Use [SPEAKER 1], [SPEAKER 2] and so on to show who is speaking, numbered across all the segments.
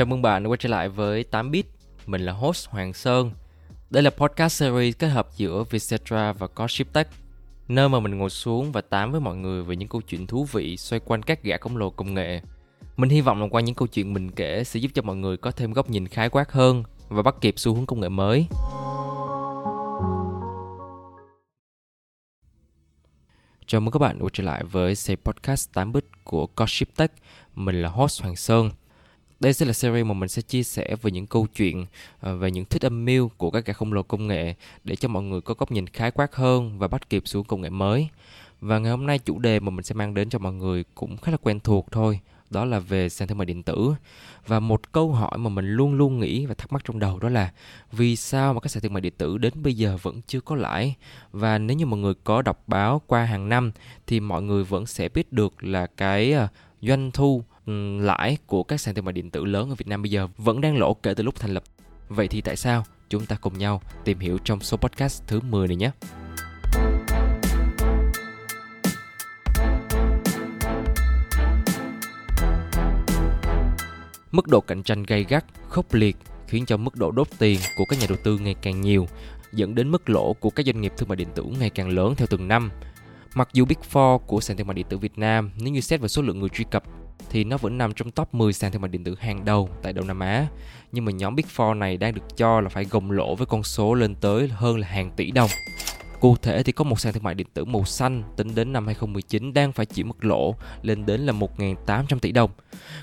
[SPEAKER 1] Chào mừng bạn quay trở lại với 8bit. Mình là host Hoàng Sơn. Đây là podcast series kết hợp giữa Vietcetera và Codeship Tech, nơi mà mình ngồi xuống và tám với mọi người về những câu chuyện thú vị xoay quanh các gã khổng lồ công nghệ. Mình hy vọng là qua những câu chuyện mình kể sẽ giúp cho mọi người có thêm góc nhìn khái quát hơn và bắt kịp xu hướng công nghệ mới. Chào mừng các bạn quay trở lại với series podcast 8 bit của Codeship Tech. Mình là host Hoàng Sơn. Đây sẽ là series mà mình sẽ chia sẻ về những câu chuyện ờ, về những thích âm mưu của các gã khổng lồ công nghệ để cho mọi người có góc nhìn khái quát hơn và bắt kịp xuống công nghệ mới. Và ngày hôm nay chủ đề mà mình sẽ mang đến cho mọi người cũng khá là quen thuộc thôi, đó là về sàn thương mại điện tử. Và một câu hỏi mà mình luôn luôn nghĩ và thắc mắc trong đầu đó là vì sao mà các sàn thương mại điện tử đến bây giờ vẫn chưa có lãi? Và nếu như mọi người có đọc báo qua hàng năm thì mọi người vẫn sẽ biết được là cái ờ, doanh thu lãi của các sàn thương mại điện tử lớn ở Việt Nam bây giờ vẫn đang lỗ kể từ lúc thành lập. Vậy thì tại sao? Chúng ta cùng nhau tìm hiểu trong số podcast thứ 10 này nhé. Mức độ cạnh tranh gay gắt, khốc liệt khiến cho mức độ đốt tiền của các nhà đầu tư ngày càng nhiều, dẫn đến mức lỗ của các doanh nghiệp thương mại điện tử ngày càng lớn theo từng năm. Mặc dù Big Four của sàn thương mại điện tử Việt Nam nếu như xét về số lượng người truy cập thì nó vẫn nằm trong top 10 sàn thương mại điện tử hàng đầu tại Đông Nam Á. Nhưng mà nhóm Big Four này đang được cho là phải gồng lỗ với con số lên tới hơn là hàng tỷ đồng. Cụ thể thì có một sàn thương mại điện tử màu xanh tính đến năm 2019 đang phải chịu mức lỗ lên đến là 1.800 tỷ đồng.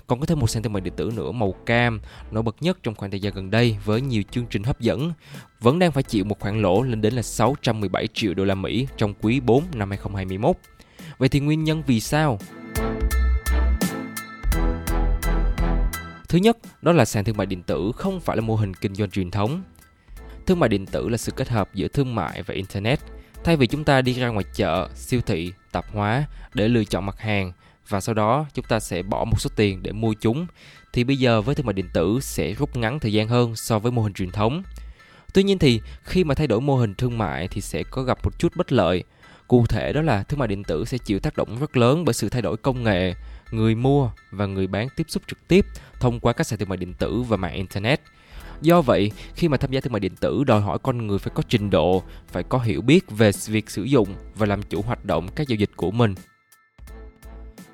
[SPEAKER 1] Còn có thêm một sàn thương mại điện tử nữa màu cam, nổi bật nhất trong khoảng thời gian gần đây với nhiều chương trình hấp dẫn, vẫn đang phải chịu một khoản lỗ lên đến là 617 triệu đô la Mỹ trong quý 4 năm 2021. Vậy thì nguyên nhân vì sao? Thứ nhất, đó là sàn thương mại điện tử không phải là mô hình kinh doanh truyền thống. Thương mại điện tử là sự kết hợp giữa thương mại và internet. Thay vì chúng ta đi ra ngoài chợ, siêu thị, tạp hóa để lựa chọn mặt hàng và sau đó chúng ta sẽ bỏ một số tiền để mua chúng thì bây giờ với thương mại điện tử sẽ rút ngắn thời gian hơn so với mô hình truyền thống. Tuy nhiên thì khi mà thay đổi mô hình thương mại thì sẽ có gặp một chút bất lợi. Cụ thể đó là thương mại điện tử sẽ chịu tác động rất lớn bởi sự thay đổi công nghệ, người mua và người bán tiếp xúc trực tiếp thông qua các sàn thương mại điện tử và mạng internet. Do vậy, khi mà tham gia thương mại điện tử đòi hỏi con người phải có trình độ, phải có hiểu biết về việc sử dụng và làm chủ hoạt động các giao dịch của mình.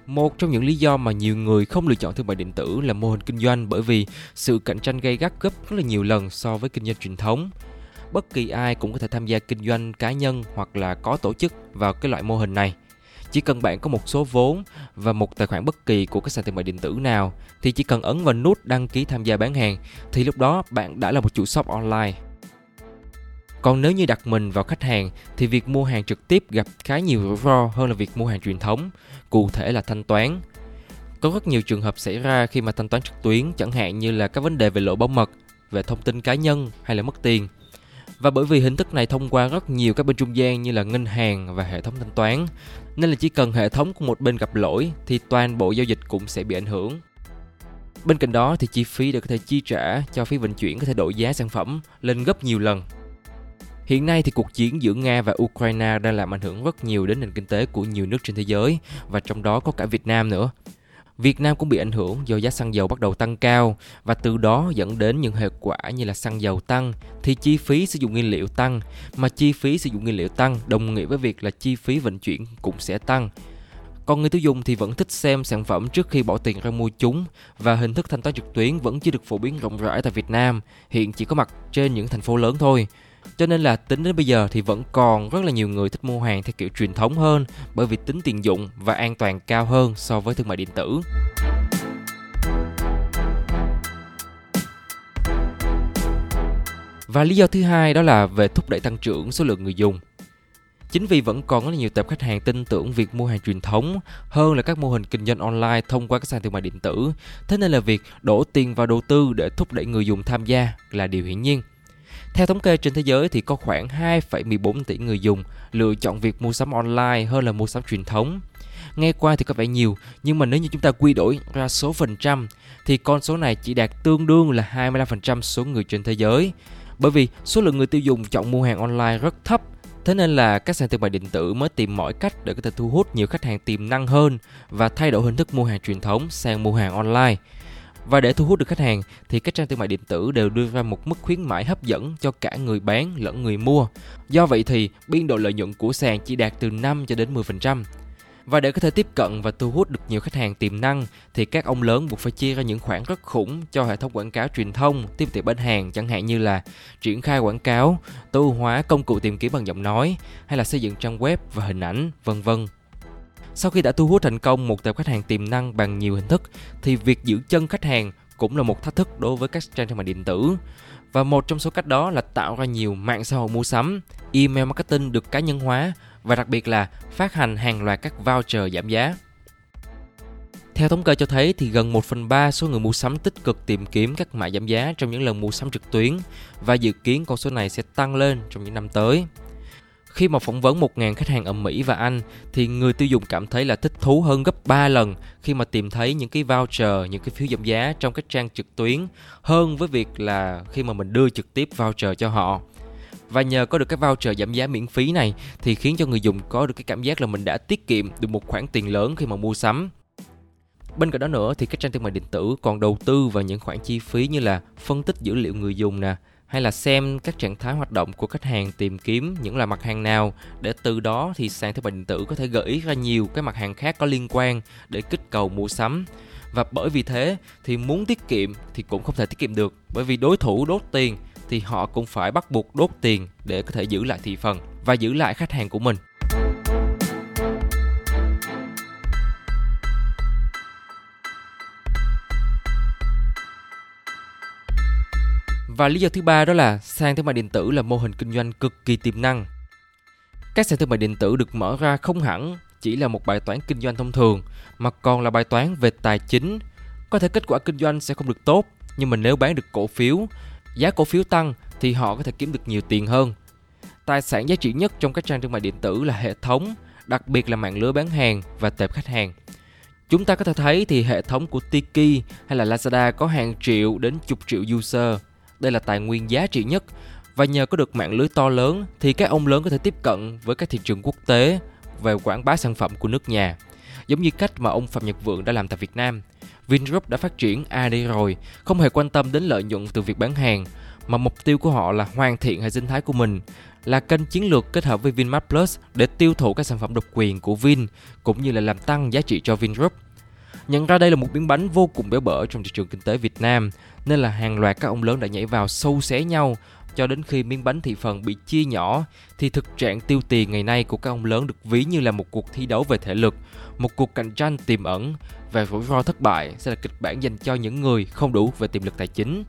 [SPEAKER 1] Một trong những lý do mà nhiều người không lựa chọn thương mại điện tử là mô hình kinh doanh bởi vì sự cạnh tranh gay gắt gấp rất là nhiều lần so với kinh doanh truyền thống. Bất kỳ ai cũng có thể tham gia kinh doanh cá nhân hoặc là có tổ chức vào cái loại mô hình này. Chỉ cần bạn có một số vốn và một tài khoản bất kỳ của các sàn thương mại điện tử nào thì chỉ cần ấn vào nút đăng ký tham gia bán hàng thì lúc đó bạn đã là một chủ shop online. Còn nếu như đặt mình vào khách hàng thì việc mua hàng trực tiếp gặp khá nhiều rủi ro hơn là việc mua hàng truyền thống, cụ thể là thanh toán. Có rất nhiều trường hợp xảy ra khi mà thanh toán trực tuyến chẳng hạn như là các vấn đề về lộ bảo mật, về thông tin cá nhân hay là mất tiền. Và bởi vì hình thức này thông qua rất nhiều các bên trung gian như là ngân hàng và hệ thống thanh toán, nên là chỉ cần hệ thống của một bên gặp lỗi thì toàn bộ giao dịch cũng sẽ bị ảnh hưởng. Bên cạnh đó thì chi phí để có thể chi trả cho phí vận chuyển có thể đổi giá sản phẩm lên gấp nhiều lần. Hiện nay thì cuộc chiến giữa Nga và Ukraine đang làm ảnh hưởng rất nhiều đến nền kinh tế của nhiều nước trên thế giới và trong đó có cả Việt Nam nữa. Việt Nam cũng bị ảnh hưởng do giá xăng dầu bắt đầu tăng cao và từ đó dẫn đến những hệ quả như là xăng dầu tăng thì chi phí sử dụng nguyên liệu tăng, mà chi phí sử dụng nguyên liệu tăng đồng nghĩa với việc là chi phí vận chuyển cũng sẽ tăng. Còn người tiêu dùng thì vẫn thích xem sản phẩm trước khi bỏ tiền ra mua chúng và hình thức thanh toán trực tuyến vẫn chưa được phổ biến rộng rãi tại Việt Nam, hiện chỉ có mặt trên những thành phố lớn thôi. Cho nên là tính đến bây giờ thì vẫn còn rất là nhiều người thích mua hàng theo kiểu truyền thống hơn, bởi vì tính tiện dụng và an toàn cao hơn so với thương mại điện tử. Và lý do thứ hai đó là về thúc đẩy tăng trưởng số lượng người dùng. Chính vì vẫn còn rất là nhiều tập khách hàng tin tưởng việc mua hàng truyền thống hơn là các mô hình kinh doanh online thông qua các sàn thương mại điện tử. Thế nên là việc đổ tiền vào đầu tư để thúc đẩy người dùng tham gia là điều hiển nhiên. Theo thống kê trên thế giới thì có khoảng 2,14 tỷ người dùng lựa chọn việc mua sắm online hơn là mua sắm truyền thống. Nghe qua thì có vẻ nhiều, nhưng mà nếu như chúng ta quy đổi ra số phần trăm thì con số này chỉ đạt tương đương là 25% số người trên thế giới. Bởi vì số lượng người tiêu dùng chọn mua hàng online rất thấp Thế nên là các sàn thương mại điện tử mới tìm mọi cách để có thể thu hút nhiều khách hàng tiềm năng hơn và thay đổi hình thức mua hàng truyền thống sang mua hàng online. Và để thu hút được khách hàng thì các trang thương mại điện tử đều đưa ra một mức khuyến mãi hấp dẫn cho cả người bán lẫn người mua. Do vậy thì biên độ lợi nhuận của sàn chỉ đạt từ 5 cho đến 10%. Và để có thể tiếp cận và thu hút được nhiều khách hàng tiềm năng thì các ông lớn buộc phải chia ra những khoản rất khủng cho hệ thống quảng cáo truyền thông, tiếp thị bán hàng chẳng hạn như là triển khai quảng cáo, tối ưu hóa công cụ tìm kiếm bằng giọng nói hay là xây dựng trang web và hình ảnh, vân vân. Sau khi đã thu hút thành công một tập khách hàng tiềm năng bằng nhiều hình thức thì việc giữ chân khách hàng cũng là một thách thức đối với các trang thương mại điện tử. Và một trong số cách đó là tạo ra nhiều mạng xã hội mua sắm, email marketing được cá nhân hóa và đặc biệt là phát hành hàng loạt các voucher giảm giá. Theo thống kê cho thấy thì gần 1 phần 3 số người mua sắm tích cực tìm kiếm các mã giảm giá trong những lần mua sắm trực tuyến và dự kiến con số này sẽ tăng lên trong những năm tới. Khi mà phỏng vấn 1.000 khách hàng ở Mỹ và Anh thì người tiêu dùng cảm thấy là thích thú hơn gấp 3 lần khi mà tìm thấy những cái voucher, những cái phiếu giảm giá trong các trang trực tuyến hơn với việc là khi mà mình đưa trực tiếp voucher cho họ. Và nhờ có được cái voucher giảm giá miễn phí này thì khiến cho người dùng có được cái cảm giác là mình đã tiết kiệm được một khoản tiền lớn khi mà mua sắm. Bên cạnh đó nữa thì các trang thương mại điện tử còn đầu tư vào những khoản chi phí như là phân tích dữ liệu người dùng nè, hay là xem các trạng thái hoạt động của khách hàng tìm kiếm những là mặt hàng nào để từ đó thì sàn thương mại điện tử có thể gợi ý ra nhiều cái mặt hàng khác có liên quan để kích cầu mua sắm và bởi vì thế thì muốn tiết kiệm thì cũng không thể tiết kiệm được, bởi vì đối thủ đốt tiền thì họ cũng phải bắt buộc đốt tiền để có thể giữ lại thị phần và giữ lại khách hàng của mình. Và lý do thứ ba đó là sàn thương mại điện tử là mô hình kinh doanh cực kỳ tiềm năng. Các sàn thương mại điện tử được mở ra không hẳn chỉ là một bài toán kinh doanh thông thường mà còn là bài toán về tài chính. Có thể kết quả kinh doanh sẽ không được tốt, nhưng mà nếu bán được cổ phiếu giá cổ phiếu tăng thì họ có thể kiếm được nhiều tiền hơn. Tài sản giá trị nhất trong các trang thương mại điện tử là hệ thống, đặc biệt là mạng lưới bán hàng và tệp khách hàng. Chúng ta có thể thấy thì hệ thống của Tiki hay là Lazada có hàng triệu đến chục triệu user. Đây là tài nguyên giá trị nhất và nhờ có được mạng lưới to lớn thì các ông lớn có thể tiếp cận với các thị trường quốc tế về quảng bá sản phẩm của nước nhà. Giống như cách mà ông Phạm Nhật Vượng đã làm tại Việt Nam – Vingroup đã phát triển AD rồi, không hề quan tâm đến lợi nhuận từ việc bán hàng, mà mục tiêu của họ là hoàn thiện hệ sinh thái của mình, là kênh chiến lược kết hợp với Vinmart Plus để tiêu thụ các sản phẩm độc quyền của Vin, cũng như là làm tăng giá trị cho Vingroup. Nhận ra đây là một miếng bánh vô cùng béo bở trong thị trường kinh tế Việt Nam, nên là hàng loạt các ông lớn đã nhảy vào sâu xé nhau cho đến khi miếng bánh thị phần bị chia nhỏ thì thực trạng tiêu tiền ngày nay của các ông lớn được ví như là một cuộc thi đấu về thể lực, một cuộc cạnh tranh tiềm ẩn và rủi ro thất bại sẽ là kịch bản dành cho những người không đủ về tiềm lực tài chính.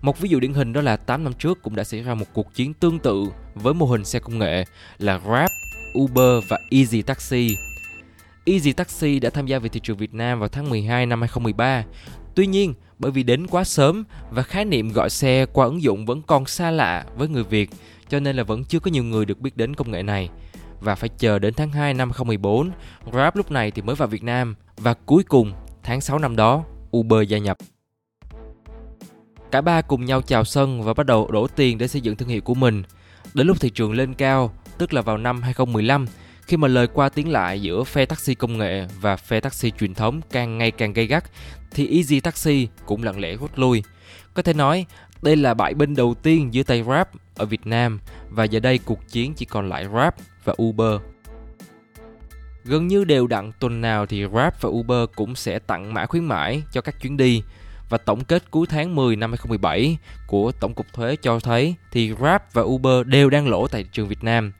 [SPEAKER 1] Một ví dụ điển hình đó là 8 năm trước cũng đã xảy ra một cuộc chiến tương tự với mô hình xe công nghệ là Grab, Uber và Easy Taxi. Easy Taxi đã tham gia vào thị trường Việt Nam vào tháng 12 năm 2013. Tuy nhiên, bởi vì đến quá sớm và khái niệm gọi xe qua ứng dụng vẫn còn xa lạ với người Việt, cho nên là vẫn chưa có nhiều người được biết đến công nghệ này và phải chờ đến tháng 2 năm 2014, Grab lúc này thì mới vào Việt Nam và cuối cùng tháng 6 năm đó, Uber gia nhập. Cả ba cùng nhau chào sân và bắt đầu đổ tiền để xây dựng thương hiệu của mình. Đến lúc thị trường lên cao, tức là vào năm 2015, khi mà lời qua tiếng lại giữa phe taxi công nghệ và phe taxi truyền thống càng ngày càng gay gắt, thì Easy Taxi cũng lặng lẽ rút lui. Có thể nói, đây là bãi binh đầu tiên dưới tay Grab ở Việt Nam và giờ đây cuộc chiến chỉ còn lại Grab và Uber. Gần như đều đặn tuần nào thì Grab và Uber cũng sẽ tặng mã khuyến mãi cho các chuyến đi và tổng kết cuối tháng 10 năm 2017 của Tổng cục Thuế cho thấy thì Grab và Uber đều đang lỗ tại thị trường Việt Nam.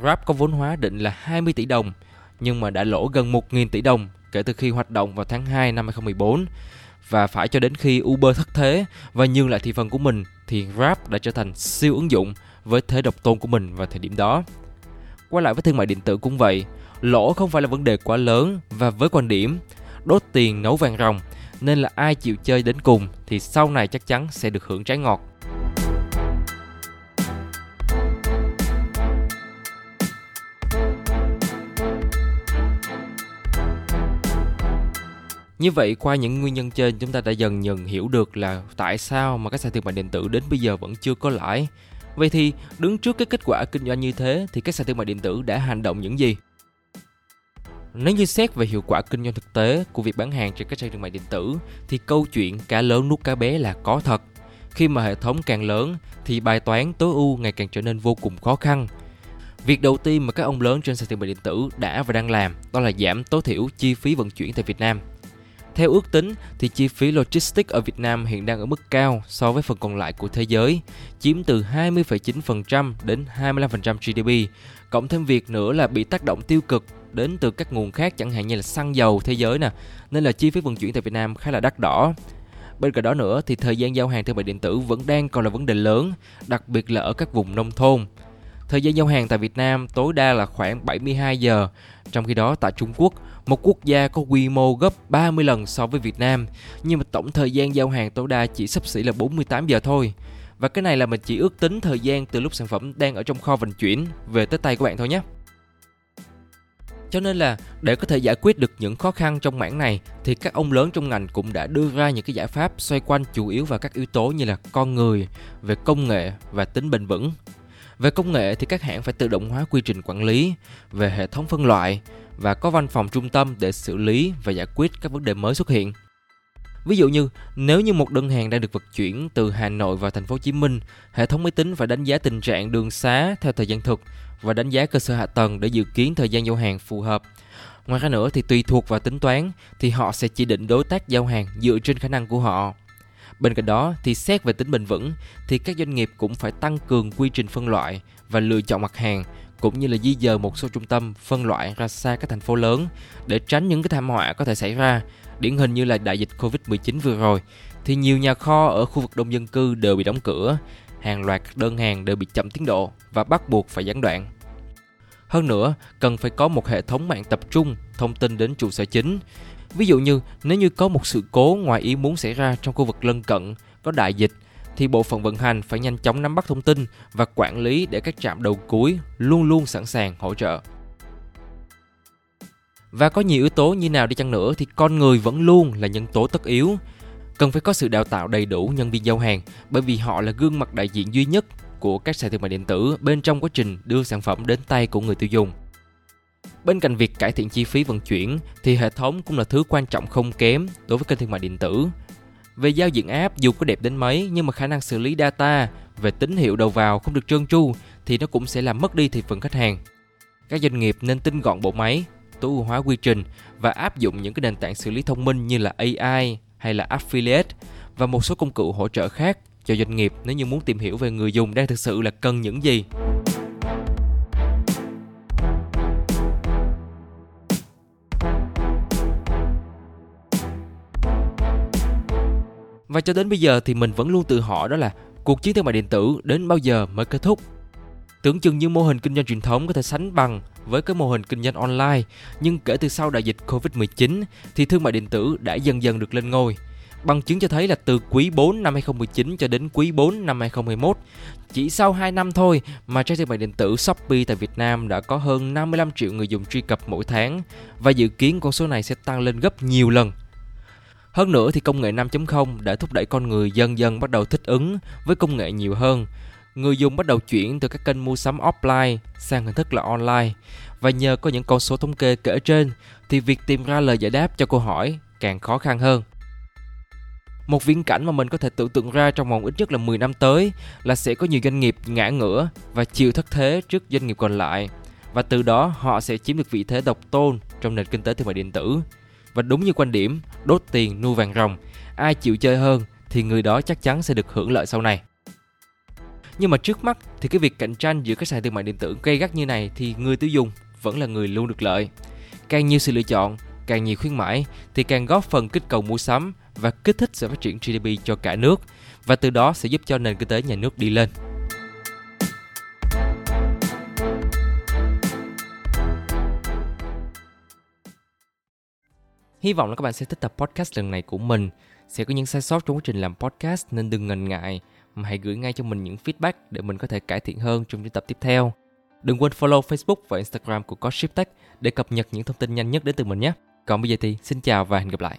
[SPEAKER 1] Grab có vốn hóa định là 20 tỷ đồng nhưng mà đã lỗ gần 1.000 tỷ đồng kể từ khi hoạt động vào tháng 2 năm 2014 và phải cho đến khi Uber thất thế và nhường lại thị phần của mình thì Grab đã trở thành siêu ứng dụng với thế độc tôn của mình vào thời điểm đó. Quay lại với thương mại điện tử cũng vậy, lỗ không phải là vấn đề quá lớn và với quan điểm đốt tiền nấu vàng rồng nên là ai chịu chơi đến cùng thì sau này chắc chắn sẽ được hưởng trái ngọt. Như vậy, qua những nguyên nhân trên, chúng ta đã dần dần hiểu được là tại sao mà các sàn thương mại điện tử đến bây giờ vẫn chưa có lãi. Vậy thì, đứng trước cái kết quả kinh doanh như thế, thì các sàn thương mại điện tử đã hành động những gì? Nếu như xét về hiệu quả kinh doanh thực tế của việc bán hàng trên các sàn thương mại điện tử, thì câu chuyện cá lớn nuốt cá bé là có thật. Khi mà hệ thống càng lớn, thì bài toán tối ưu ngày càng trở nên vô cùng khó khăn. Việc đầu tiên mà các ông lớn trên sàn thương mại điện tử đã và đang làm, đó là giảm tối thiểu chi phí vận chuyển tại Việt Nam. Theo ước tính thì chi phí logistics ở Việt Nam hiện đang ở mức cao so với phần còn lại của thế giới, chiếm từ 20,9% đến 25% GDP. Cộng thêm việc nữa là bị tác động tiêu cực đến từ các nguồn khác chẳng hạn như là xăng dầu thế giới nè, nên là chi phí vận chuyển tại Việt Nam khá là đắt đỏ. Bên cạnh đó nữa thì thời gian giao hàng thương mại điện tử vẫn đang còn là vấn đề lớn, đặc biệt là ở các vùng nông thôn. Thời gian giao hàng tại Việt Nam tối đa là khoảng 72 giờ, trong khi đó tại Trung Quốc, một quốc gia có quy mô gấp 30 lần so với Việt Nam, nhưng mà tổng thời gian giao hàng tối đa chỉ sắp xỉ là 48 giờ thôi. Và cái này là mình chỉ ước tính thời gian từ lúc sản phẩm đang ở trong kho vận chuyển về tới tay của bạn thôi nhé. Cho nên là để có thể giải quyết được những khó khăn trong mảng này thì các ông lớn trong ngành cũng đã đưa ra những cái giải pháp xoay quanh chủ yếu vào các yếu tố như là con người, về công nghệ và tính bền vững. Về công nghệ thì các hãng phải tự động hóa quy trình quản lý, về hệ thống phân loại và có văn phòng trung tâm để xử lý và giải quyết các vấn đề mới xuất hiện. Ví dụ như nếu như một đơn hàng đang được vận chuyển từ Hà Nội vào thành phố Hồ Chí Minh, hệ thống máy tính phải đánh giá tình trạng đường xá theo thời gian thực và đánh giá cơ sở hạ tầng để dự kiến thời gian giao hàng phù hợp. Ngoài ra nữa thì tùy thuộc vào tính toán thì họ sẽ chỉ định đối tác giao hàng dựa trên khả năng của họ. Bên cạnh đó thì xét về tính bền vững thì các doanh nghiệp cũng phải tăng cường quy trình phân loại và lựa chọn mặt hàng cũng như là di dời một số trung tâm phân loại ra xa các thành phố lớn để tránh những cái thảm họa có thể xảy ra. Điển hình như là đại dịch Covid-19 vừa rồi thì nhiều nhà kho ở khu vực đông dân cư đều bị đóng cửa, hàng loạt các đơn hàng đều bị chậm tiến độ và bắt buộc phải gián đoạn. Hơn nữa, cần phải có một hệ thống mạng tập trung thông tin đến trụ sở chính. Ví dụ như nếu như có một sự cố ngoài ý muốn xảy ra trong khu vực lân cận, có đại dịch thì bộ phận vận hành phải nhanh chóng nắm bắt thông tin và quản lý để các trạm đầu cuối luôn luôn sẵn sàng hỗ trợ. Và có nhiều yếu tố như nào đi chăng nữa thì con người vẫn luôn là nhân tố tất yếu. Cần phải có sự đào tạo đầy đủ nhân viên giao hàng bởi vì họ là gương mặt đại diện duy nhất của các sàn thương mại điện tử bên trong quá trình đưa sản phẩm đến tay của người tiêu dùng. Bên cạnh việc cải thiện chi phí vận chuyển thì hệ thống cũng là thứ quan trọng không kém đối với kênh thương mại điện tử. Về giao diện app dù có đẹp đến mấy nhưng mà khả năng xử lý data về tín hiệu đầu vào không được trơn tru thì nó cũng sẽ làm mất đi thị phần khách hàng. Các doanh nghiệp nên tinh gọn bộ máy, tối ưu hóa quy trình và áp dụng những cái nền tảng xử lý thông minh như là AI hay là affiliate và một số công cụ hỗ trợ khác cho doanh nghiệp nếu như muốn tìm hiểu về người dùng đang thực sự là cần những gì. Và cho đến bây giờ thì mình vẫn luôn tự hỏi đó là cuộc chiến thương mại điện tử đến bao giờ mới kết thúc? Tưởng chừng như mô hình kinh doanh truyền thống có thể sánh bằng với cái mô hình kinh doanh online, nhưng kể từ sau đại dịch Covid-19 thì thương mại điện tử đã dần dần được lên ngôi. Bằng chứng cho thấy là từ quý 4 năm 2019 cho đến quý 4 năm 2021, chỉ sau 2 năm thôi mà trang thương mại điện tử Shopee tại Việt Nam đã có hơn 55 triệu người dùng truy cập mỗi tháng và dự kiến con số này sẽ tăng lên gấp nhiều lần hơn nữa thì công nghệ 5.0 đã thúc đẩy con người dần dần bắt đầu thích ứng với công nghệ nhiều hơn. Người dùng bắt đầu chuyển từ các kênh mua sắm offline sang hình thức là online. Và nhờ có những con số thống kê kể trên, thì việc tìm ra lời giải đáp cho câu hỏi càng khó khăn hơn. Một viễn cảnh mà mình có thể tưởng tượng ra trong vòng ít nhất là 10 năm tới là sẽ có nhiều doanh nghiệp ngã ngửa và chịu thất thế trước doanh nghiệp còn lại. Và từ đó họ sẽ chiếm được vị thế độc tôn trong nền kinh tế thương mại điện tử. Và đúng như quan điểm đốt tiền nuôi vàng rồng, ai chịu chơi hơn thì người đó chắc chắn sẽ được hưởng lợi sau này. Nhưng mà trước mắt thì cái việc cạnh tranh giữa các sàn thương mại điện tử gây gắt như này thì người tiêu dùng vẫn là người luôn được lợi. Càng nhiều sự lựa chọn, càng nhiều khuyến mãi thì càng góp phần kích cầu mua sắm và kích thích sự phát triển GDP cho cả nước và từ đó sẽ giúp cho nền kinh tế nhà nước đi lên. Hy vọng là các bạn sẽ thích tập podcast lần này của mình. Sẽ có những sai sót trong quá trình làm podcast, nên đừng ngần ngại mà hãy gửi ngay cho mình những feedback để mình có thể cải thiện hơn trong những tập tiếp theo. Đừng quên follow Facebook và Instagram của Codeship Tech để cập nhật những thông tin nhanh nhất đến từ mình nhé. Còn bây giờ thì xin chào và hẹn gặp lại.